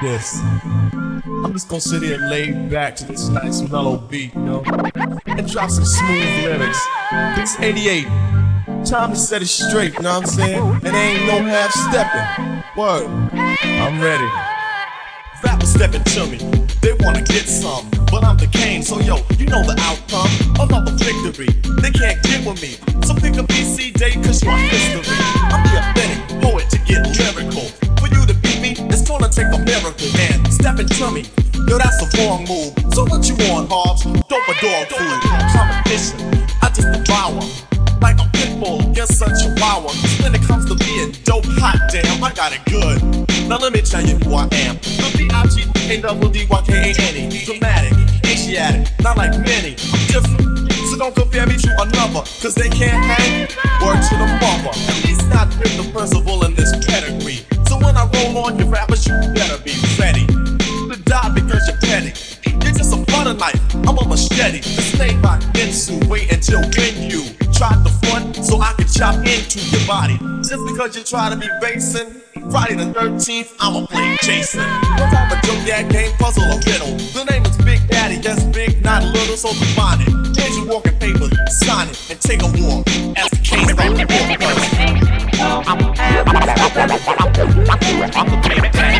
this. I'm just gonna sit here and lay back to this nice mellow beat, you know, and drop some smooth lyrics. It's 88. Time to set it straight, you know what I'm saying? And ain't no half stepping. Word. I'm ready. Rappers stepping to me, they wanna get some. But I'm the king, so yo, you know the outcome. Another victory, they can't get with me. So pick a BC day, cause you're history. I'm the authentic poet Me, yo, that's a wrong move. So what you want, Hobbs? Dope a dog food. Competition, I just devour like a pit bull such a chihuahua. When it comes to being dope, hot damn, I got it good. Now let me tell you who I am. The B-I-G-A-double-D-Y-K-A-N-E. Dramatic, Asiatic, not like many. I'm different. So don't compare me to another, cause they can't hang. Word to the mother. At least not with the principal in this pedigree. So when I roll on your rappers, you better be ready. Machete. The snake by Insu, wait until when you tried to front so I could chop into your body. Just because you try to be basing. Friday the 13th, I'ma play Jason. No type of joke that game, puzzle or riddle. The name is Big Daddy, yes, big, not little, so define it. Change your walking paper, sign it, and take a walk. As the case the I'm, the big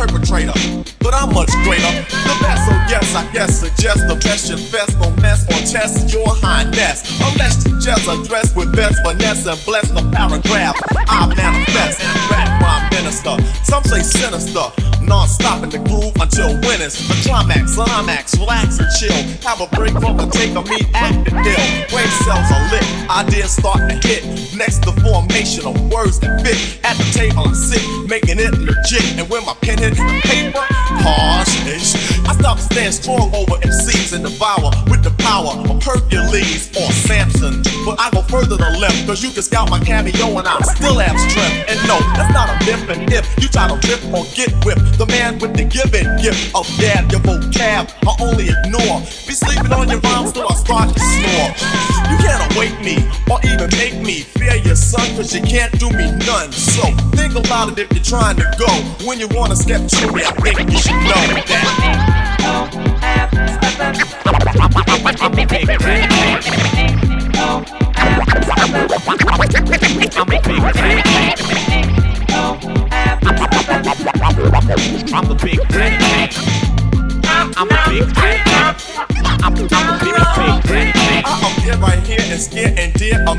perpetrator, but I'm much greater. The best, so yes, I guess suggest the best your best don't mess or test your highness. Unless you just address with best finesse and bless the paragraph. I manifest rap my minister. Some say sinister, non-stop in the groove until winners. The climax, climax, relax and chill. Have a break from the take of me acting ill. Brain cells are lit, ideas start to hit. Next, the formation of words that fit. At the table, I sit, making it legit. And when my pen hits the paper, harsh I stop to stand strong over MCs and devour with the power of Hercules or Samson. But I go further to left, cause you can scout my cameo and I still have strength. And no, that's not a myth. And if you try to rip or get whipped, the man with the given gift of dab, your vocab, I only ignore. Be sleeping on your rhymes till I start to snore. You can't awake me or even make me fear your son, cause you can't do me none. So think about it if you're trying to go. When you wanna step to me, I think you should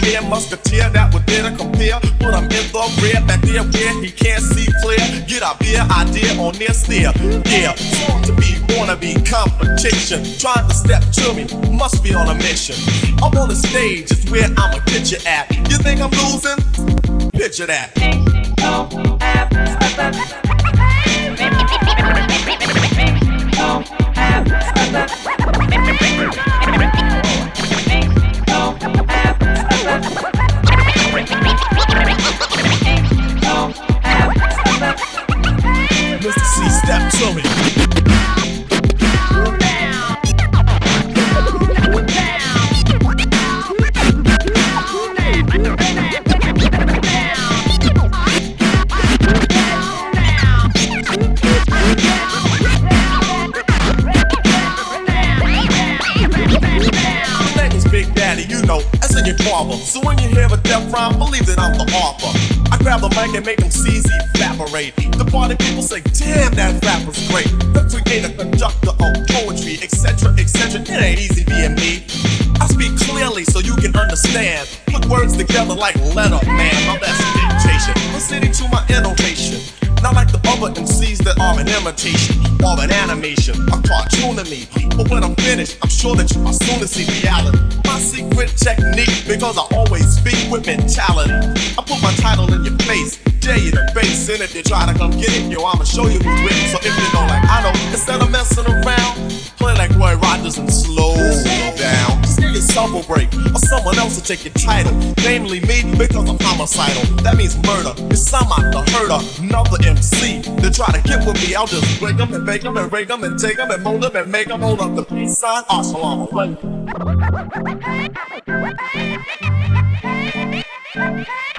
A musketeer that would dare to compare. But I'm in the rear, back there where he can't see clear. Get up here, idea on their stare. Yeah, born to be, wanna be competition. Trying to step to me, must be on a mission. Up on the stage is where I'ma get you at. You think I'm losing? Picture that. So when you hear a death rhyme, believe that I'm the author. I grab the mic and make them CZ evaporate. The party people say, damn, that rapper's great. The creator, conductor of poetry, etc., etc. It ain't easy being me. I speak clearly so you can understand. Put words together like letter, man. My best imitation or an animation, a cartoon to me. But when I'm finished, I'm sure that you are soon see reality. My secret technique because I always speak with mentality. I put my title in your face, dare you to face and if you try to come get it, yo, I'ma show you who's with So if you don't like I know, instead of messing around, play like Roy Rogers and slow a break, or someone else will take your title. Namely me, because I'm homicidal. That means murder. It's some out to hurt another MC. They try to get with me, I'll just break them and bake them and rake them and take them and mold them and make them hold up the peace sign. Assalamu alaikum.